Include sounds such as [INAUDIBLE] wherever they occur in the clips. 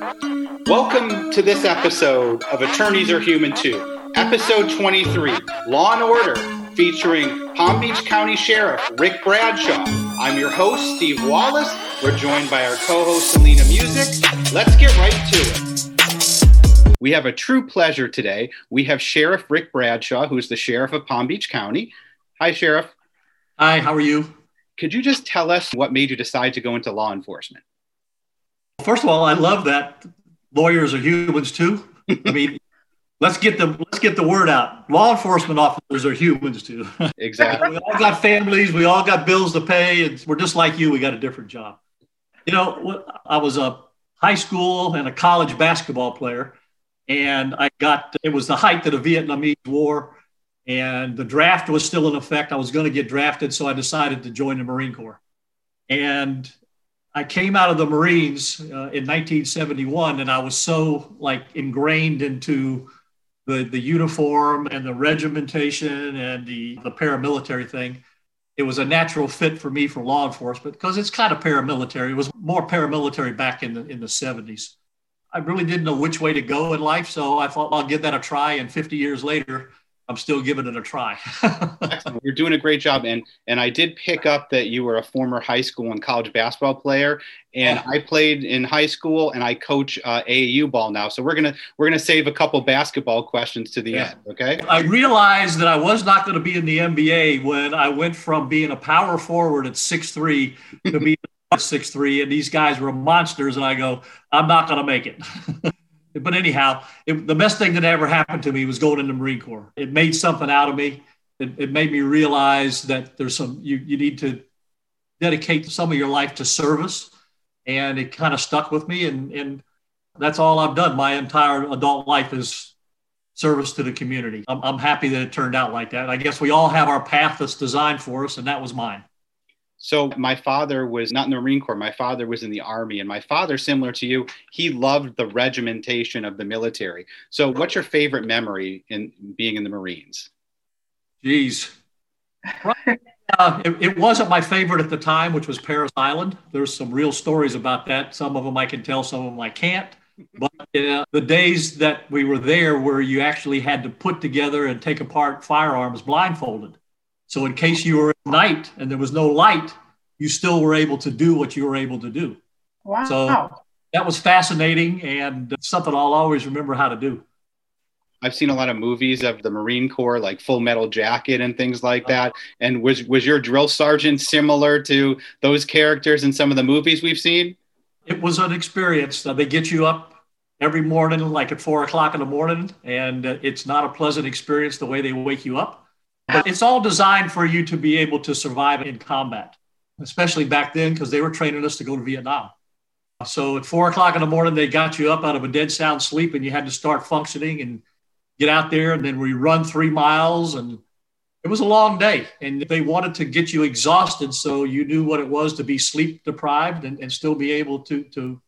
Welcome to this episode of Attorneys Are Human Too, episode 23 Law and Order, featuring Palm Beach County Sheriff Rick Bradshaw. I'm your host, Steve Wallace. We're joined by our co host, Selena Music. Let's get right to it. We have a true pleasure today. We have Sheriff Rick Bradshaw, who's the Sheriff of Palm Beach County. Hi, Sheriff. Hi, how are you? Could you just tell us what made you decide to go into law enforcement? First of all, I love that lawyers are humans too. I mean, [LAUGHS] let's get the let's get the word out. Law enforcement officers are humans too. [LAUGHS] Exactly. we all got families. We all got bills to pay, and we're just like you. We got a different job. You know, I was a high school and a college basketball player, and I got it was the height of the Vietnamese War, and the draft was still in effect. I was going to get drafted, so I decided to join the Marine Corps, and I came out of the Marines uh, in 1971, and I was so like ingrained into the the uniform and the regimentation and the the paramilitary thing. It was a natural fit for me for law enforcement because it's kind of paramilitary. It was more paramilitary back in the in the 70s. I really didn't know which way to go in life, so I thought I'll give that a try. And 50 years later, I'm still giving it a try. [LAUGHS] You're doing a great job, and and I did pick up that you were a former high school and college basketball player, and yeah. I played in high school and I coach uh, AAU ball now. So we're gonna we're gonna save a couple basketball questions to the yeah. end. Okay. I realized that I was not going to be in the NBA when I went from being a power forward at six three to being [LAUGHS] six three, and these guys were monsters, and I go, I'm not going to make it. [LAUGHS] But anyhow, it, the best thing that ever happened to me was going in the Marine Corps. It made something out of me. It, it made me realize that there's some you, you need to dedicate some of your life to service, and it kind of stuck with me. And and that's all I've done. My entire adult life is service to the community. I'm, I'm happy that it turned out like that. I guess we all have our path that's designed for us, and that was mine. So my father was not in the Marine Corps. My father was in the Army, and my father, similar to you, he loved the regimentation of the military. So, what's your favorite memory in being in the Marines? Geez, uh, it, it, wasn't my favorite at the time, which was Parris Island. There's some real stories about that. Some of them I can tell, some of them I can't. But uh, the days that we were there, where you actually had to put together and take apart firearms blindfolded so in case you were at night and there was no light, you still were able to do what you were able to do. Wow. So that was fascinating and something I'll always remember how to do. I've seen a lot of movies of the Marine Corps, like Full Metal Jacket and things like uh-huh. that. And was was your drill sergeant similar to those characters in some of the movies we've seen? It was an experience. They get you up every morning, like at four o'clock in the morning, and uh, it's not a pleasant experience the way they wake you up. But it's all designed for you to be able to survive in combat, especially back then because they were training us to go to Vietnam. So at four o'clock in the morning, they got you up out of a dead sound sleep and you had to start functioning and get out there. And then we run three miles and it was a long day. And they wanted to get you exhausted so you knew what it was to be sleep deprived and, and still be able to, to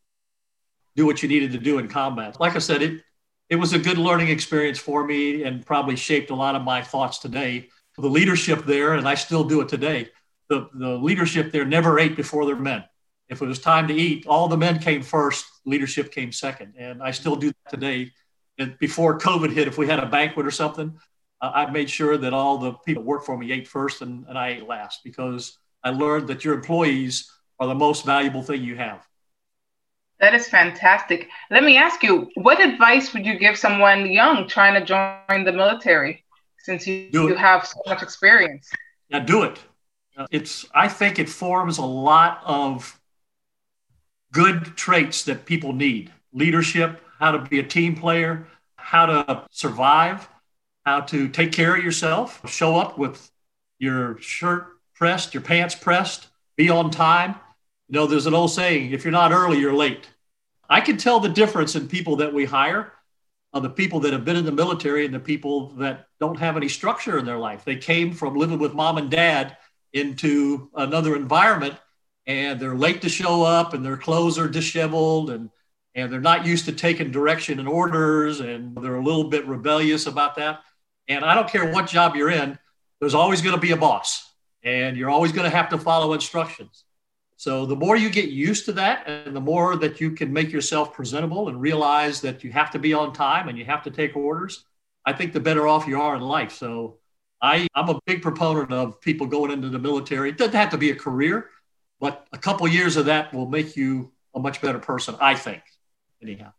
do what you needed to do in combat. Like I said, it, it was a good learning experience for me and probably shaped a lot of my thoughts today. The leadership there, and I still do it today, the, the leadership there never ate before their men. If it was time to eat, all the men came first, leadership came second. And I still do that today. And before COVID hit, if we had a banquet or something, uh, I made sure that all the people who work for me ate first and, and I ate last because I learned that your employees are the most valuable thing you have. That is fantastic. Let me ask you, what advice would you give someone young trying to join the military since you, you have so much experience? Yeah, do it. It's I think it forms a lot of good traits that people need. Leadership, how to be a team player, how to survive, how to take care of yourself, show up with your shirt pressed, your pants pressed, be on time. You know, there's an old saying, if you're not early, you're late. I can tell the difference in people that we hire, the people that have been in the military and the people that don't have any structure in their life. They came from living with mom and dad into another environment and they're late to show up and their clothes are disheveled and and they're not used to taking direction and orders and they're a little bit rebellious about that. And I don't care what job you're in, there's always going to be a boss and you're always going to have to follow instructions. So the more you get used to that and the more that you can make yourself presentable and realize that you have to be on time and you have to take orders, I think the better off you are in life. So I, I'm a big proponent of people going into the military. It doesn't have to be a career, but a couple years of that will make you a much better person, I think, anyhow.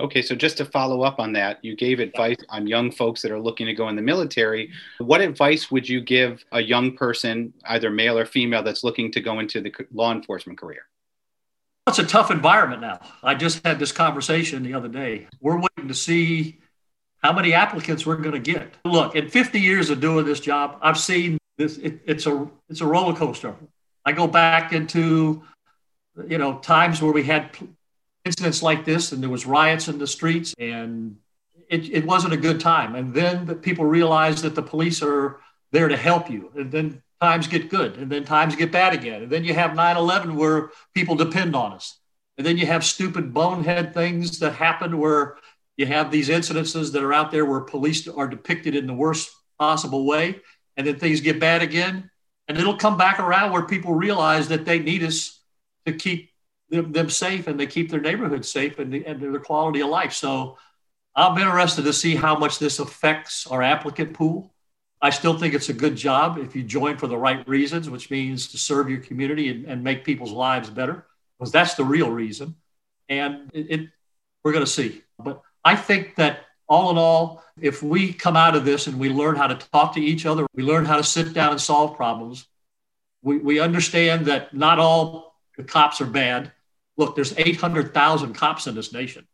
Okay, so just to follow up on that, you gave advice on young folks that are looking to go in the military. What advice would you give a young person, either male or female, that's looking to go into the law enforcement career? It's a tough environment now. I just had this conversation the other day. We're waiting to see how many applicants we're going to get. Look, in 50 years of doing this job, I've seen this. It, it's a it's a roller coaster. I go back into you know times where we had incidents like this and there was riots in the streets and it, it wasn't a good time. And then the people realize that the police are there to help you and then times get good and then times get bad again. And then you have 9-11 where people depend on us. And then you have stupid bonehead things that happen where you have these incidences that are out there where police are depicted in the worst possible way and then things get bad again. And it'll come back around where people realize that they need us to keep them, them safe and they keep their neighborhood safe and, and their quality of life. So I'm interested to see how much this affects our applicant pool. I still think it's a good job if you join for the right reasons, which means to serve your community and, and make people's lives better, because that's the real reason. And it, it we're going to see. But I think that all in all, if we come out of this and we learn how to talk to each other, we learn how to sit down and solve problems, we, we understand that not all the cops are bad. Look, there's 800,000 cops in this nation.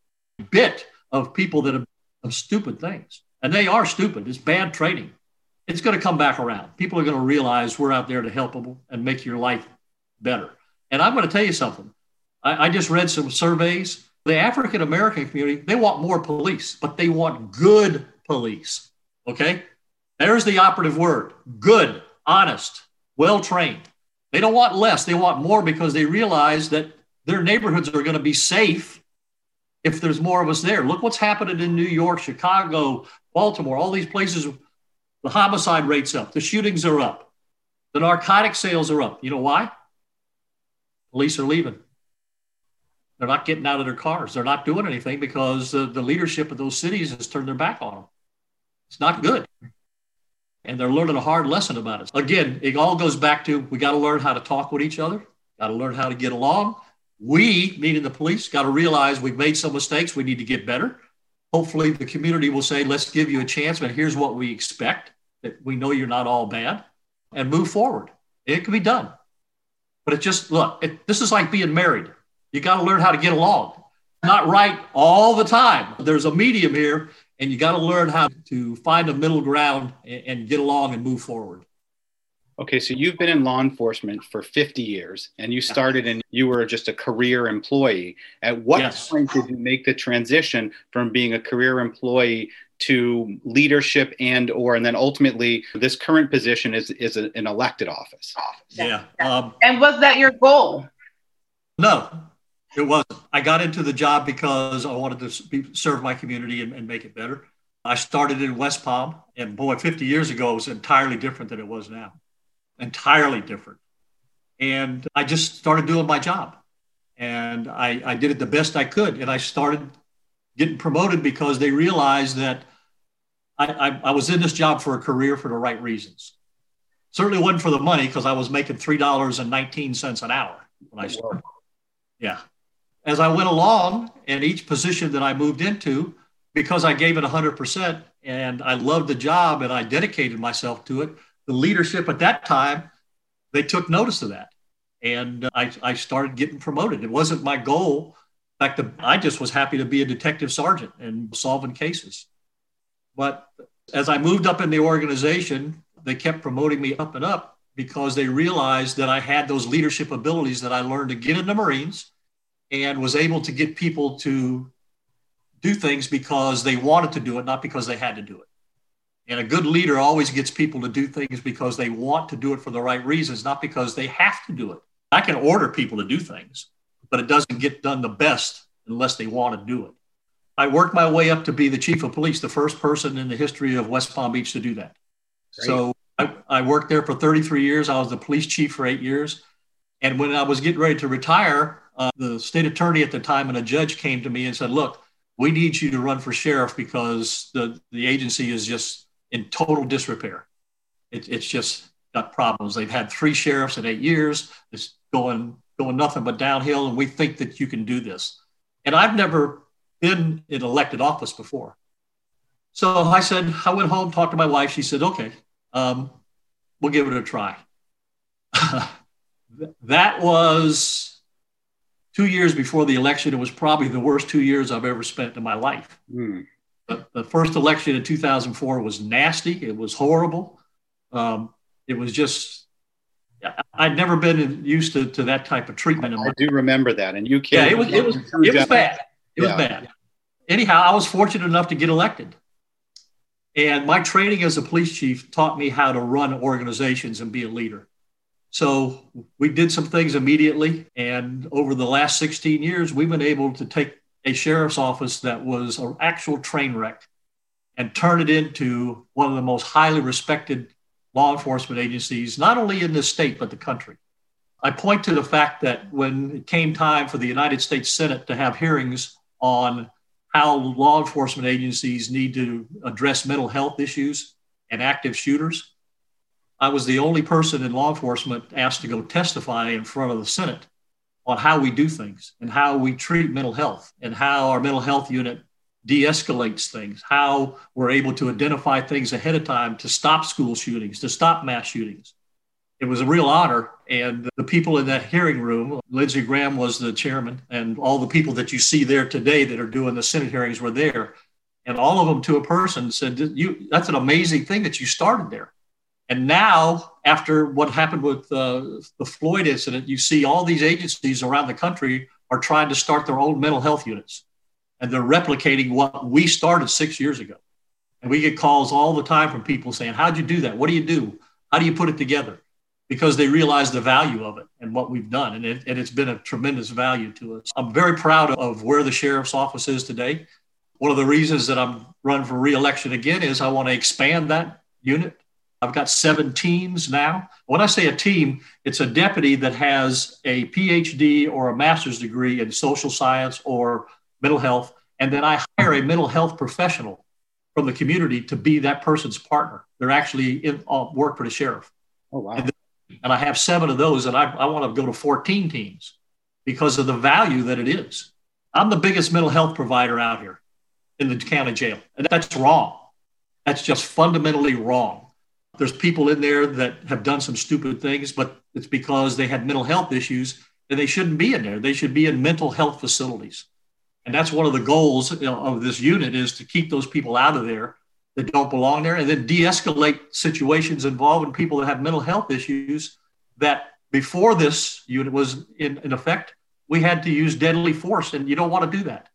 Bit of people that have, stupid things, and they are stupid. It's bad training. It's going to come back around. People are going to realize we're out there to help them and make your life better. And I'm going to tell you something. I, I just read some surveys. The African American community, they want more police, but they want good police. Okay? There's the operative word good, honest, well trained. They don't want less, they want more because they realize that their neighborhoods are going to be safe if there's more of us there. Look what's happening in New York, Chicago, Baltimore, all these places. The homicide rates up, the shootings are up, the narcotic sales are up. You know why? Police are leaving. They're not getting out of their cars. They're not doing anything because the, the leadership of those cities has turned their back on them. It's not good and they're learning a hard lesson about it. Again, it all goes back to we got to learn how to talk with each other, got to learn how to get along. We, meaning the police, got to realize we've made some mistakes. We need to get better. Hopefully, the community will say, let's give you a chance, but here's what we expect that we know you're not all bad and move forward. It can be done. But it just, look, it, this is like being married. You got to learn how to get along. Not right all the time. There's a medium here and you got to learn how to find a middle ground and, and, get along and move forward. Okay, so you've been in law enforcement for 50 years and you started and you were just a career employee. At what yes. point did you make the transition from being a career employee to leadership and or and then ultimately this current position is is a, an elected office? Yeah. Um, and was that your goal? No, it wasn't. I got into the job because I wanted to be, serve my community and, and, make it better. I started in West Palm, and boy, 50 years ago, it was entirely different than it was now. Entirely different. And I just started doing my job. And I, I did it the best I could. And I started getting promoted because they realized that I, I, I was in this job for a career for the right reasons. Certainly wasn't for the money because I was making $3.19 an hour when I oh, started. Yeah as I went along in each position that I moved into, because I gave it 100% and I loved the job and I dedicated myself to it, the leadership at that time, they took notice of that. And uh, I, I started getting promoted. It wasn't my goal. In fact, the, I just was happy to be a detective sergeant and solving cases. But as I moved up in the organization, they kept promoting me up and up because they realized that I had those leadership abilities that I learned to get in the Marines and was able to get people to do things because they wanted to do it, not because they had to do it. And a good leader always gets people to do things because they want to do it for the right reasons, not because they have to do it. I can order people to do things, but it doesn't get done the best unless they want to do it. I worked my way up to be the chief of police, the first person in the history of West Palm Beach to do that. Great. So I, I worked there for 33 years. I was the police chief for eight years. And when I was getting ready to retire, uh, the state attorney at the time and a judge came to me and said, Look, we need you to run for sheriff because the, the agency is just in total disrepair. It, it's just got problems. They've had three sheriffs in eight years. It's going going nothing but downhill, and we think that you can do this. And I've never been in elected office before. So I said, I went home, talked to my wife. She said, okay, um, we'll give it a try. [LAUGHS] that was two years before the election. It was probably the worst two years I've ever spent in my life. Mm. The, the, first election in 2004 was nasty. It was horrible. Um, it was just, I'd never been used to, to that type of treatment. I do remember that. And you came. Yeah, it was, it was, it was bad. It yeah. was bad. Anyhow, I was fortunate enough to get elected. And my training as a police chief taught me how to run organizations and be a leader. So we did some things immediately. And over the last 16 years, we've been able to take a sheriff's office that was an actual train wreck and turn it into one of the most highly respected law enforcement agencies, not only in this state, but the country. I point to the fact that when it came time for the United States Senate to have hearings on how law enforcement agencies need to address mental health issues and active shooters, I was the only person in law enforcement asked to go testify in front of the Senate on how we do things and how we treat mental health and how our mental health unit de escalates things, how we're able to identify things ahead of time to stop school shootings, to stop mass shootings. It was a real honor. And the people in that hearing room, Lindsey Graham was the chairman, and all the people that you see there today that are doing the Senate hearings were there. And all of them to a person said, you, That's an amazing thing that you started there. And now, after what happened with uh, the Floyd incident, you see all these agencies around the country are trying to start their own mental health units. And they're replicating what we started six years ago. And we get calls all the time from people saying, How'd you do that? What do you do? How do you put it together? Because they realize the value of it and what we've done. And, it, and it's been a tremendous value to us. I'm very proud of where the sheriff's office is today. One of the reasons that I'm running for reelection again is I want to expand that unit I've got seven teams now. When I say a team, it's a deputy that has a PhD or a master's degree in social science or mental health. And then I hire a mental health professional from the community to be that person's partner. They're actually in uh, work for the sheriff. Oh, wow. And, then, and I have seven of those, and I, I want to go to 14 teams because of the value that it is. I'm the biggest mental health provider out here in the county jail. And that's wrong. That's just fundamentally wrong there's people in there that have done some stupid things, but it's because they had mental health issues and they shouldn't be in there. They should be in mental health facilities. And that's one of the goals of this unit is to keep those people out of there that don't belong there and then de-escalate situations involving people that have mental health issues that before this unit was in, in effect, we had to use deadly force and you don't want to do that.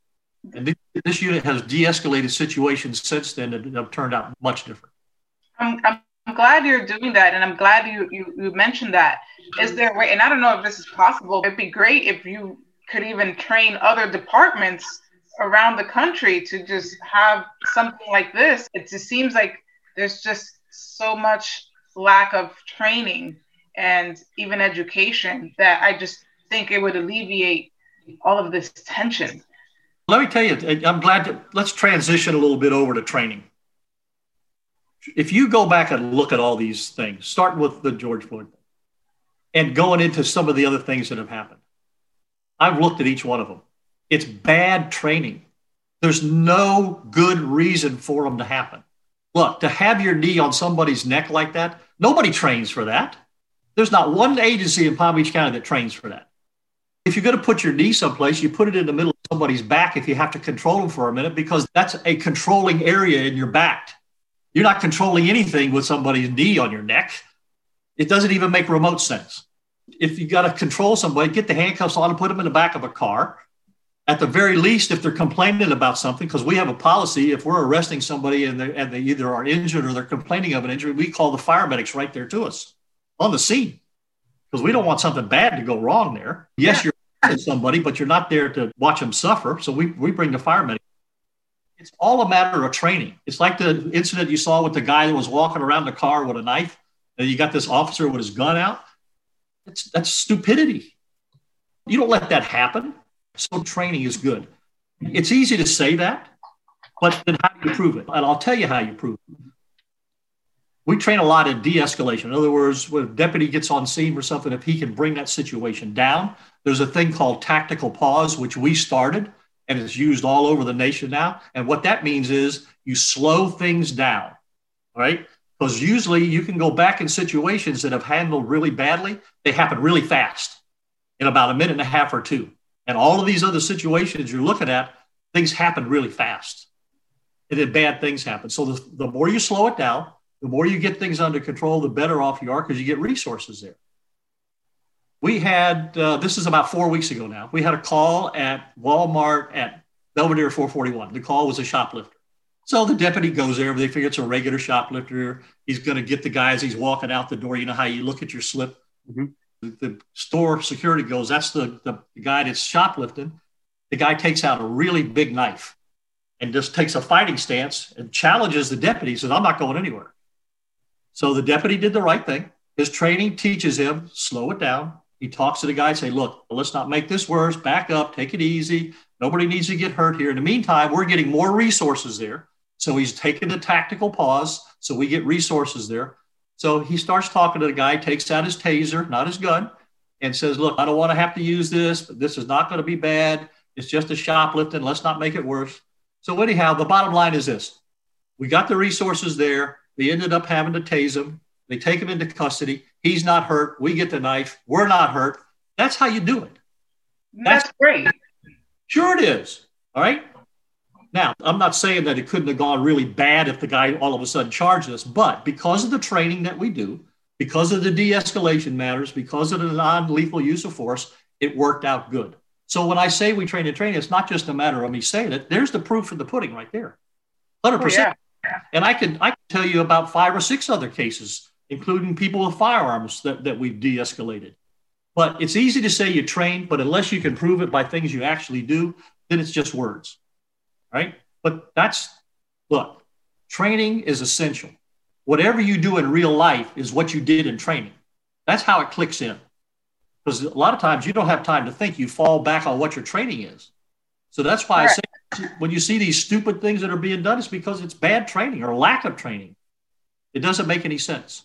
And this, unit has de-escalated situations since then and have turned out much different. I'm I'm glad you're doing that, and I'm glad you, you you mentioned that. Is there a way? And I don't know if this is possible. It'd be great if you could even train other departments around the country to just have something like this. It just seems like there's just so much lack of training and even education that I just think it would alleviate all of this tension. Let me tell you, I'm glad to let's transition a little bit over to training if you go back and look at all these things, starting with the George Floyd and going into some of the other things that have happened, I've looked at each one of them. It's bad training. There's no good reason for them to happen. Look, to have your knee on somebody's neck like that, nobody trains for that. There's not one agency in Palm Beach County that trains for that. If you're going to put your knee someplace, you put it in the middle of somebody's back if you have to control them for a minute, because that's a controlling area in your back. You're not controlling anything with somebody's knee on your neck. It doesn't even make remote sense. If you've got to control somebody, get the handcuffs on and put them in the back of a car. At the very least, if they're complaining about something, because we have a policy, if we're arresting somebody and, they, and they either are injured or they're complaining of an injury, we call the fire medics right there to us on the scene because we don't want something bad to go wrong there. Yes, you're arresting somebody, but you're not there to watch them suffer. So we, we bring the fire medic. It's all a matter of training. It's like the incident you saw with the guy that was walking around the car with a knife, and you got this officer with his gun out. That's, that's stupidity. You don't let that happen. So training is good. It's easy to say that, but then how do you prove it? And I'll tell you how you prove it. We train a lot in de-escalation. In other words, when a deputy gets on scene or something, if he can bring that situation down, there's a thing called tactical pause, which we started and it's used all over the nation now. And what that means is you slow things down, right? Because usually you can go back in situations that have handled really badly, they happen really fast in about a minute and a half or two. And all of these other situations you're looking at, things happen really fast. And then bad things happen. So the, the more you slow it down, the more you get things under control, the better off you are because you get resources there. We had, uh, this is about four weeks ago now, we had a call at Walmart at Belvedere 441. The call was a shoplifter. So the deputy goes there. They figure it's a regular shoplifter. He's going to get the guys. He's walking out the door. You know how you look at your slip. Mm-hmm. The, the, store security goes, that's the, the, the guy that's shoplifting. The guy takes out a really big knife and just takes a fighting stance and challenges the deputy. He says, I'm not going anywhere. So the deputy did the right thing. His training teaches him slow it down. He talks to the guy, say, look, let's not make this worse. Back up, take it easy. Nobody needs to get hurt here. In the meantime, we're getting more resources there. So he's taking the tactical pause. So we get resources there. So he starts talking to the guy, takes out his taser, not his gun, and says, Look, I don't want to have to use this, but this is not going to be bad. It's just a shoplifting. Let's not make it worse. So, anyhow, the bottom line is this we got the resources there. They ended up having to tase him. They take him into custody. He's not hurt. We get the knife. We're not hurt. That's how you do it. That's, That's great. Sure, it is. All right. Now, I'm not saying that it couldn't have gone really bad if the guy all of a sudden charged us, but because of the training that we do, because of the de escalation matters, because of the non lethal use of force, it worked out good. So when I say we train and train, it's not just a matter of me saying it. There's the proof in the pudding right there. 100%. Oh, yeah. And I can, I can tell you about five or six other cases, including people with firearms that, that we've de escalated. But it's easy to say you train, but unless you can prove it by things you actually do, then it's just words right? But that's, look, training is essential. Whatever you do in real life is what you did in training. That's how it clicks in. Because a lot of times you don't have time to think, you fall back on what your training is. So that's why right. I say when you see these stupid things that are being done, it's because it's bad training or lack of training. It doesn't make any sense.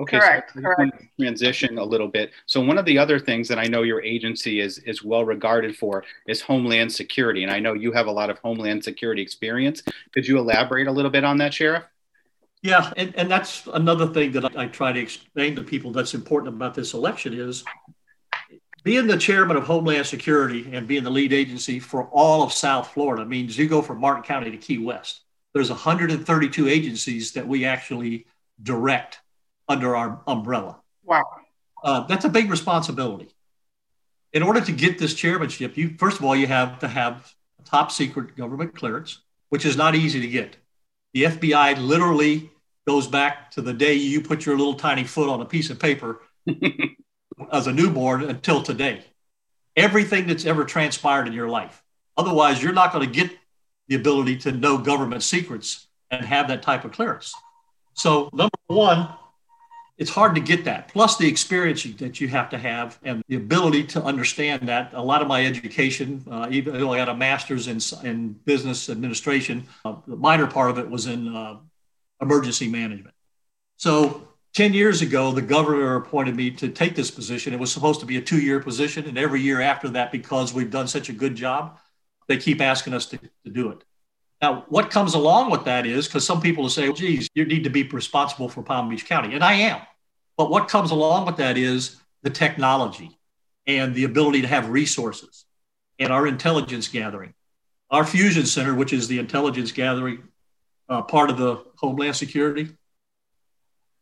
Okay, correct, so correct. transition a little bit. So one of the other things that I know your agency is is well regarded for is Homeland Security, and I know you have a lot of Homeland Security experience. Could you elaborate a little bit on that, Sheriff? Yeah, and, and that's another thing that I, I try to explain to people that's important about this election is being the chairman of Homeland Security and being the lead agency for all of South Florida means you go from Martin County to Key West. There's 132 agencies that we actually direct under our umbrella. Wow. Uh, that's a big responsibility. In order to get this chairmanship, you first of all you have to have a top secret government clearance, which is not easy to get. The FBI literally goes back to the day you put your little tiny foot on a piece of paper [LAUGHS] as a newborn until today. Everything that's ever transpired in your life. Otherwise, you're not going to get the ability to know government secrets and have that type of clearance. So, number one, it's hard to get that. Plus the experience that you have to have and the ability to understand that. A lot of my education, uh, even though I got a master's in, in business administration, uh, the minor part of it was in uh, emergency management. So 10 years ago, the governor appointed me to take this position. It was supposed to be a two year position. And every year after that, because we've done such a good job, they keep asking us to, to do it. Now, what comes along with that is because some people will say, geez, you need to be responsible for Palm Beach County. And I am. But what comes along with that is the technology and the ability to have resources and our intelligence gathering. Our fusion center, which is the intelligence gathering uh, part of the Homeland Security,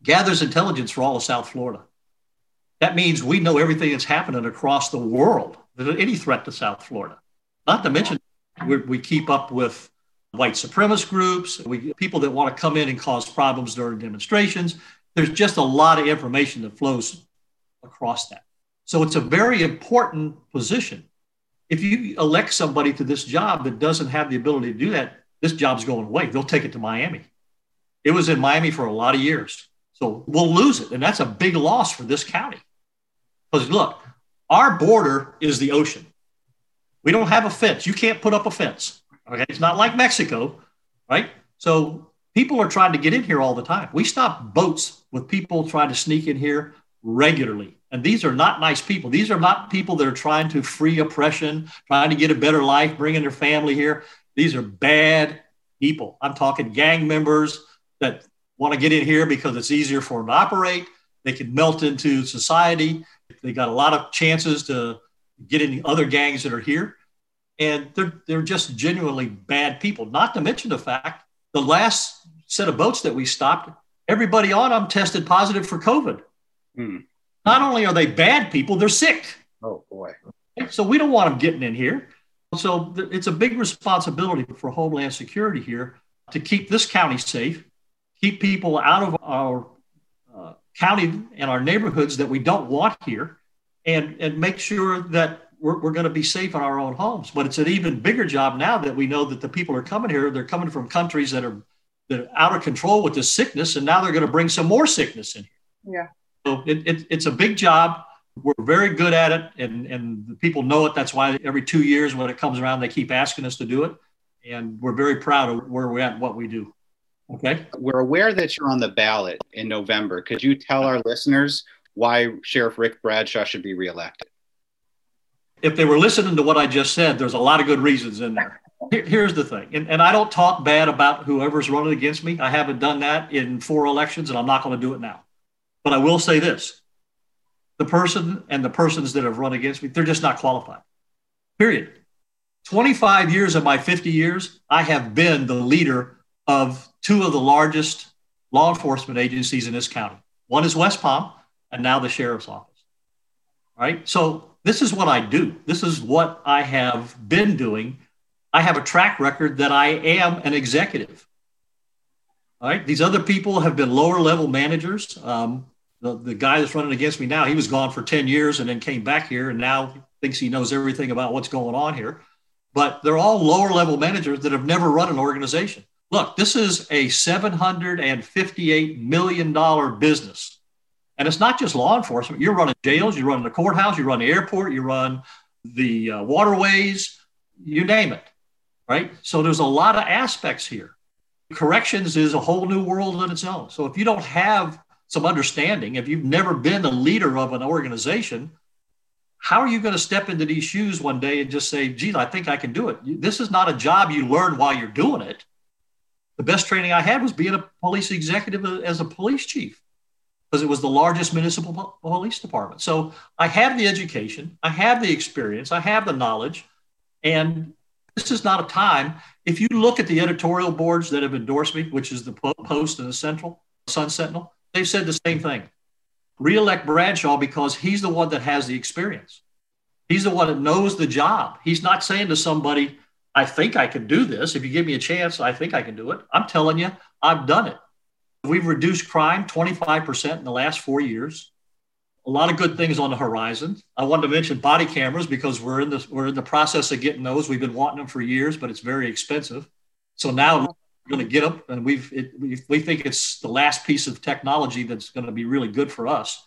gathers intelligence for all of South Florida. That means we know everything that's happening across the world, any threat to South Florida. Not to mention, we keep up with white supremacist groups, we, people that want to come in and cause problems during demonstrations there's just a lot of information that flows across that. So it's a very important position. If you elect somebody to this job that doesn't have the ability to do that, this job's going away. They'll take it to Miami. It was in Miami for a lot of years. So we'll lose it. And that's a big loss for this county. Because look, our border is the ocean. We don't have a fence. You can't put up a fence. Okay. It's not like Mexico, right? So people are trying to get in here all the time. We stop boats with people trying to sneak in here regularly. And these are not nice people. These are not people that are trying to free oppression, trying to get a better life, bringing their family here. These are bad people. I'm talking gang members that want to get in here because it's easier for them to operate. They can melt into society. They got a lot of chances to get in the other gangs that are here. And they're, they're just genuinely bad people. Not to mention the fact the last set of boats that we stopped, everybody on them tested positive for COVID. Hmm. Not only are they bad people, they're sick. Oh, boy. So we don't want them getting in here. So it's a big responsibility for Homeland Security here to keep this county safe, keep people out of our uh, county and our neighborhoods that we don't want here, and, and make sure that we're, we're going to be safe in our own homes. But it's an even bigger job now that we know that the people are coming here, they're coming from countries that are, that are out of control with this sickness, and now they're going to bring some more sickness in here. Yeah. So it, it, it's a big job. We're very good at it, and, and the people know it. That's why every two years when it comes around, they keep asking us to do it. And we're very proud of where we're at and what we do. Okay. We're aware that you're on the ballot in November. Could you tell our listeners why Sheriff Rick Bradshaw should be reelected? If they were listening to what I just said, there's a lot of good reasons in there. Here's the thing, and, and I don't talk bad about whoever's running against me. I haven't done that in four elections, and I'm not going to do it now. But I will say this the person and the persons that have run against me, they're just not qualified. Period. 25 years of my 50 years, I have been the leader of two of the largest law enforcement agencies in this county. One is West Palm, and now the sheriff's office. Right. So this is what I do. This is what I have been doing. I have a track record that I am an executive. All right. These other people have been lower level managers. Um, the, the guy that's running against me now, he was gone for 10 years and then came back here and now thinks he knows everything about what's going on here. But they're all lower level managers that have never run an organization. Look, this is a $758 million business. And it's not just law enforcement. You're running jails, you run the courthouse, you run the airport, you run the uh, waterways, you name it. Right. So there's a lot of aspects here. Corrections is a whole new world on its own. So if you don't have some understanding. If you've never been a leader of an organization, how are you going to step into these shoes one day and just say, geez, I think I can do it? This is not a job you learn while you're doing it. The best training I had was being a police executive as a police chief because it was the largest municipal police department. So I have the education, I have the experience, I have the knowledge, and this is not a time. If you look at the editorial boards that have endorsed me, which is the Post and the Central, Sun Sentinel, they've said the same thing. Reelect Bradshaw because he's the one that has the experience. He's the one that knows the job. He's not saying to somebody, I think I can do this. If you give me a chance, I think I can do it. I'm telling you, I've done it. We've reduced crime 25% in the last four years. A lot of good things on the horizon. I wanted to mention body cameras because we're in the we're in the process of getting those. We've been wanting them for years, but it's very expensive. So now we're going to get them, and we've it, we, we think it's the last piece of technology that's going to be really good for us.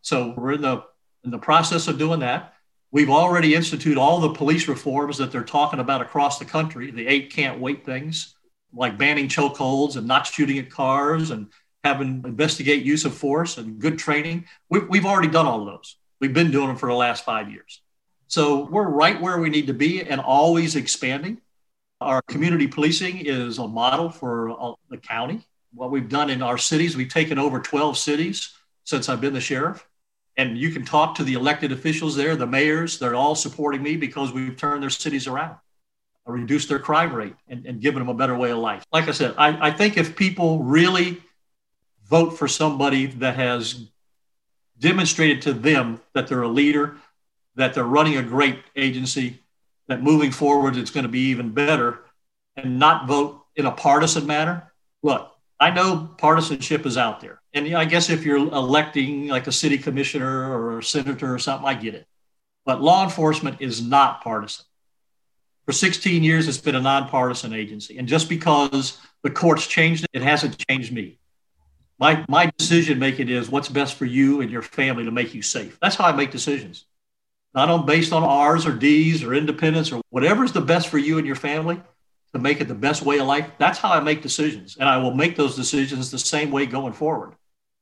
So we're in the in the process of doing that. We've already instituted all the police reforms that they're talking about across the country. The eight can't wait things, like banning chokeholds and not shooting at cars and having investigate use of force and good training. We, we've already done all of those. We've been doing them for the last five years. So we're right where we need to be and always expanding. Our community policing is a model for uh, the county. What we've done in our cities, we've taken over 12 cities since I've been the sheriff. And you can talk to the elected officials there, the mayors, they're all supporting me because we've turned their cities around, reduced their crime rate, and, and given them a better way of life. Like I said, I, I think if people really vote for somebody that has demonstrated to them that they're a leader, that they're running a great agency, that moving forward it's going to be even better and not vote in a partisan manner. Look, I know partisanship is out there. And I guess if you're electing like a city commissioner or a senator or something, I get it. But law enforcement is not partisan. For 16 years, it's been a nonpartisan agency. And just because the courts changed it, it hasn't changed me. My, my decision making is what's best for you and your family to make you safe. That's how I make decisions. Not on based on R's or D's or independence or whatever's the best for you and your family to make it the best way of life. That's how I make decisions. And I will make those decisions the same way going forward.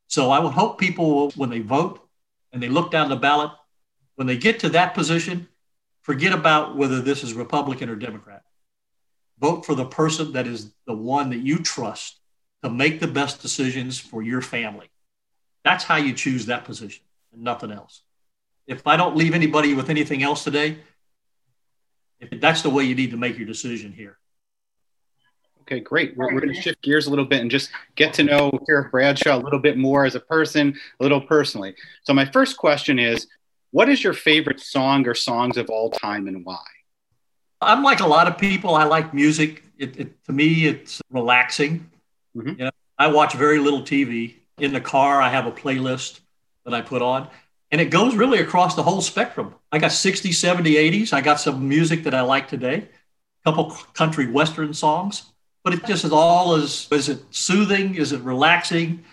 So I would hope people, when they vote and they look down the ballot, when they get to that position, forget about whether this is Republican or Democrat. Vote for the person that is the one that you trust to make the best decisions for your family. That's how you choose that position and nothing else. If I don't leave anybody with anything else today, if that's the way you need to make your decision here. Okay, great. We're, we're going to shift gears a little bit and just get to know Sheriff Bradshaw a little bit more as a person, a little personally. So, my first question is What is your favorite song or songs of all time and why? I'm like a lot of people. I like music. It, it, to me, it's relaxing. Mm-hmm. You know, I watch very little TV. In the car, I have a playlist that I put on, and it goes really across the whole spectrum. I got 60s, 70s, 80s. I got some music that I like today, a couple country western songs but it just is all is is it soothing is it relaxing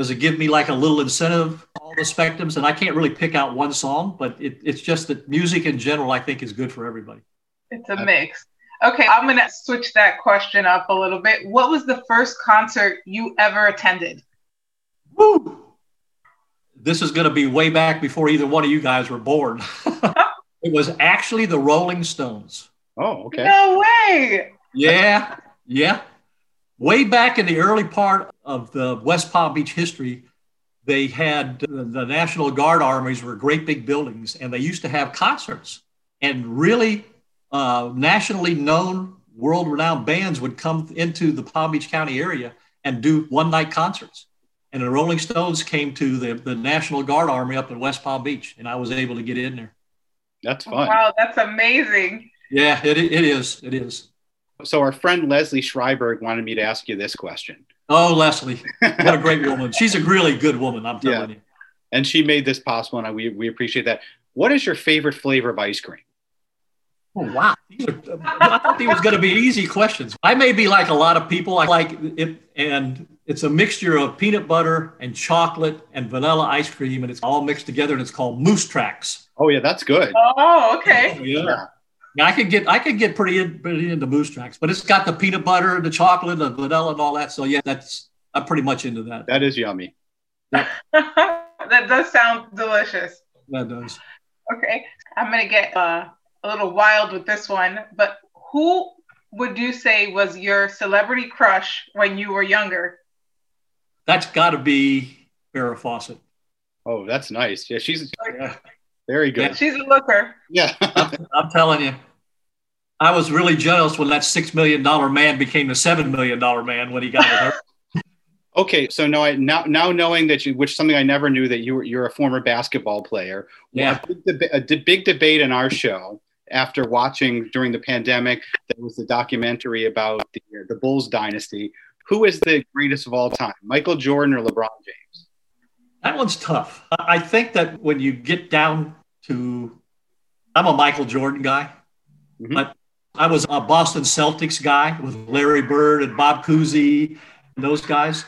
does it give me like a little incentive all the spectrums and i can't really pick out one song but it, it's just that music in general i think is good for everybody. It's a mix. Okay i'm going to switch that question up a little bit. What was the first concert you ever attended? Woo! this is going to be way back before either one of you guys were born. [LAUGHS] It was actually the rolling stones. Oh okay. No way! Yeah yeah. Way back in the early part of the West Palm Beach history, they had the National Guard armies were great big buildings, and they used to have concerts. And really uh, nationally known, world renowned bands would come into the Palm Beach County area and do one night concerts. And the Rolling Stones came to the, the National Guard Army up in West Palm Beach, and I was able to get in there. That's fun. Wow, that's amazing. Yeah, it, it is. It is. So our friend Leslie Schreiberg wanted me to ask you this question. Oh, Leslie, what a great [LAUGHS] woman! She's a really good woman. I'm telling yeah. you. And she made this possible, and we we appreciate that. What is your favorite flavor of ice cream? Oh wow! Are, I thought these was going to be easy questions. I may be like a lot of people. I like it, and it's a mixture of peanut butter and chocolate and vanilla ice cream, and it's all mixed together, and it's called Moose Tracks. Oh yeah, that's good. Oh okay. yeah. yeah. Yeah, I could get I could get pretty, in, pretty into Moose Tracks, but it's got the peanut butter, the chocolate, the vanilla, and all that. So yeah, that's I'm pretty much into that. That is yummy. [LAUGHS] that does sound delicious. That does. Okay, I'm gonna get uh, a little wild with this one, but who would you say was your celebrity crush when you were younger? That's got to be Farrah Fawcett. Oh, that's nice. Yeah, she's. Yeah. Very good. Yeah, she's a looker. Yeah. I'm, I'm, telling you. I was really jealous when that $6 million man became the $7 million man when he got hurt. [LAUGHS] Okay, so now I now now knowing that you, which something I never knew that you were you're a former basketball player. Yeah, a big, deba- a big debate in our show after watching during the pandemic. There was the documentary about the the Bulls dynasty. Who is the greatest of all time, Michael Jordan or LeBron James? That one's tough. I think that when you get down to I'm a Michael Jordan guy, mm-hmm. but I was a Boston Celtics guy with Larry Bird and Bob Cousy and those guys.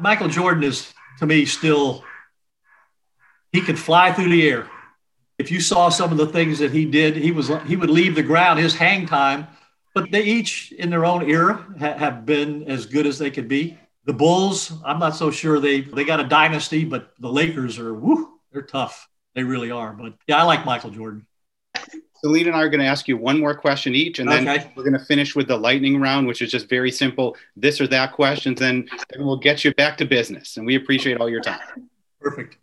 Michael Jordan is to me still he could fly through the air. If you saw some of the things that he did, he was he would leave the ground his hang time, but they each in their own era ha- have been as good as they could be. The Bulls, I'm not so sure they they got a dynasty, but the Lakers are whoo, they're tough. They really are. But yeah, I like Michael Jordan. Selena and I are going to ask you one more question each, and then okay. we're going to finish with the lightning round, which is just very simple this or that questions. And then we'll get you back to business. And we appreciate all your time. Perfect.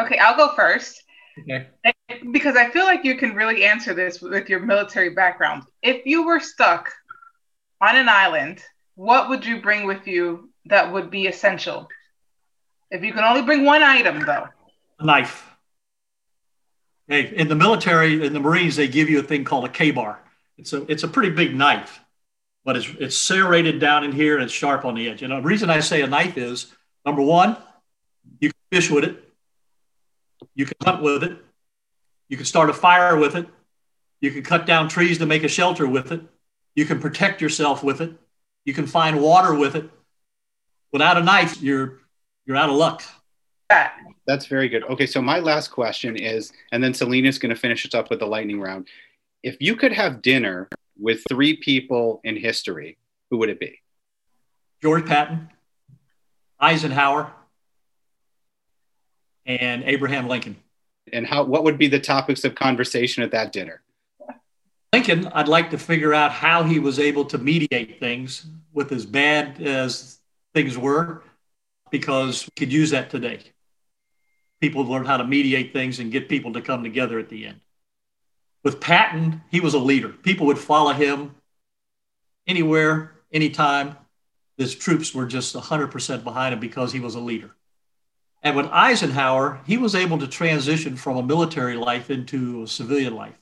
Okay, I'll go first. Okay. Because I feel like you can really answer this with your military background. If you were stuck on an island, what would you bring with you that would be essential? If you can only bring one item, though a knife. Hey, in the military, in the Marines, they give you a thing called a KA-BAR. It's a it's a pretty big knife, but it's it's serrated down in here and it's sharp on the edge. And the reason I say a knife is number one, you can fish with it, you can hunt with it, you can start a fire with it, you can cut down trees to make a shelter with it, you can protect yourself with it, you can find water with it. without a knife, you're you're out of luck. That's very good. Okay, so my last question is, and then Selena's going to finish us up with the lightning round. If you could have dinner with three people in history, who would it be? George Patton, Eisenhower, and Abraham Lincoln. And how? What would be the topics of conversation at that dinner? Lincoln, I'd like to figure out how he was able to mediate things with as bad as things were, because we could use that today. People learn how to mediate things and get people to come together at the end. With Patton, he was a leader. People would follow him anywhere, anytime. His troops were just 100% behind him because he was a leader. And with Eisenhower, he was able to transition from a military life into a civilian life.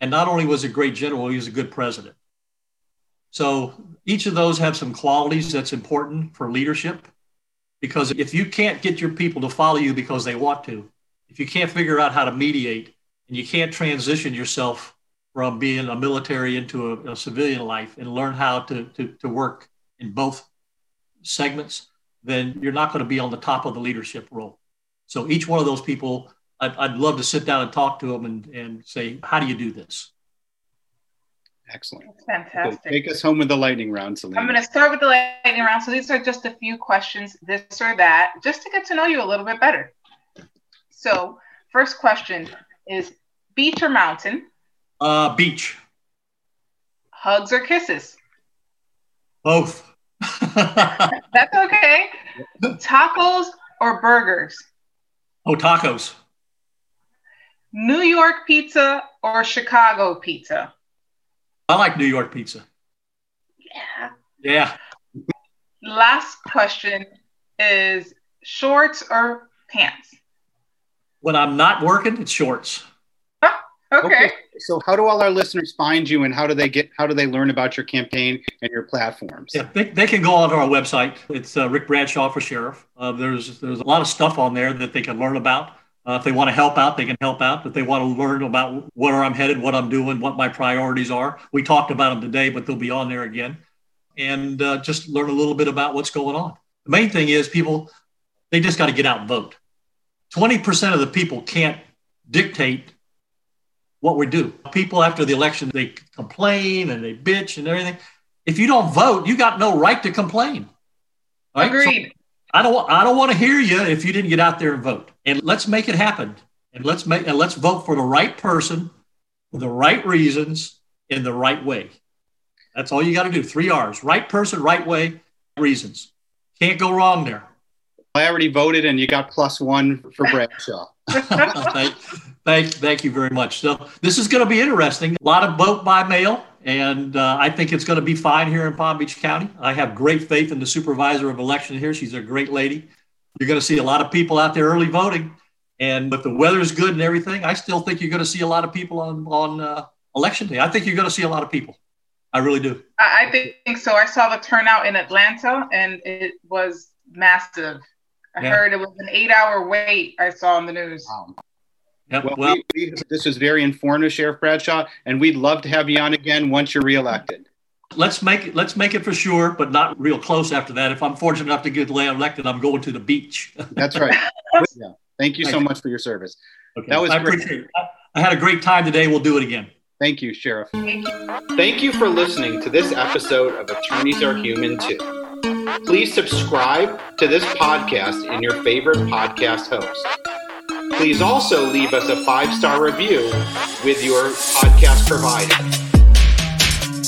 And not only was a great general, he was a good president. So each of those have some qualities that's important for leadership. Because if you can't get your people to follow you because they want to, if you can't figure out how to mediate and you can't transition yourself from being a military into a, a civilian life and learn how to, to, to work in both segments, then you're not going to be on the top of the leadership role. So each one of those people, I'd, I'd love to sit down and talk to them and, and say, how do you do this? Excellent. That's fantastic. Okay, take us home with the lightning round, Selena. I'm going to start with the lightning round. So these are just a few questions, this or that, just to get to know you a little bit better. So, first question is beach or mountain? Uh, beach. Hugs or kisses? Both. [LAUGHS] That's okay. Tacos or burgers? Oh, tacos. New York pizza or Chicago pizza? I like New York pizza. Yeah. Yeah. Last question is shorts or pants? When I'm not working, it's shorts. Okay. So, how do all our listeners find you, and how do they get? How do they learn about your campaign and your platforms? Yeah, they, they can go onto our website. It's uh, Ric Bradshaw for Sheriff. Uh, there's there's a lot of stuff on there that they can learn about. Uh, if they want to help out, they can help out. If they want to learn about where I'm headed, what I'm doing, what my priorities are, we talked about them today, but they'll be on there again, and uh, just learn a little bit about what's going on. The main thing is people, they just got to get out and vote. Twenty percent of the people can't dictate what we do. People after the election, they complain and they bitch and everything. If you don't vote, you got no right to complain. Right? Agreed. So I don't. I don't want to hear you if you didn't get out there and vote. And let's make it happen. And let's make and let's vote for the right person, for the right reasons, in the right way. That's all you got to do. Three R's: right person, right way, reasons. Can't go wrong there. I already voted, and you got plus one for Bradshaw. [LAUGHS] thank, thank, thank you very much. So this is going to be interesting. A lot of vote by mail, and uh, I think it's going to be fine here in Palm Beach County. I have great faith in the supervisor of election here. She's a great lady. You're going to see a lot of people out there early voting, and if the weather's good and everything, I still think you're going to see a lot of people on on uh, election day. I think you're going to see a lot of people. I really do. I think so. I saw the turnout in Atlanta, and it was massive. I yeah. heard it was an eight-hour wait. I saw on the news. Wow. Yep. Well, well we, we, this was very informative, Sheriff Bradshaw, and we'd love to have you on again once you're reelected. Let's make it. Let's make it for sure, but not real close after that. If I'm fortunate enough to get elected, I'm going to the beach. [LAUGHS] That's right. yeah. Thank you Thank so you. much for your service. Okay. That was I great. appreciate it. I had a great time today. We'll do it again. Thank you, Sheriff. Thank you for listening to this episode of Attorneys Are Human Too. Please subscribe to this podcast in your favorite podcast host. Please also leave us a five star review with your podcast provider.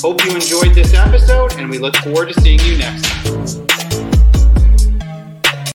Hope you enjoyed this episode, and we look forward to seeing you next time.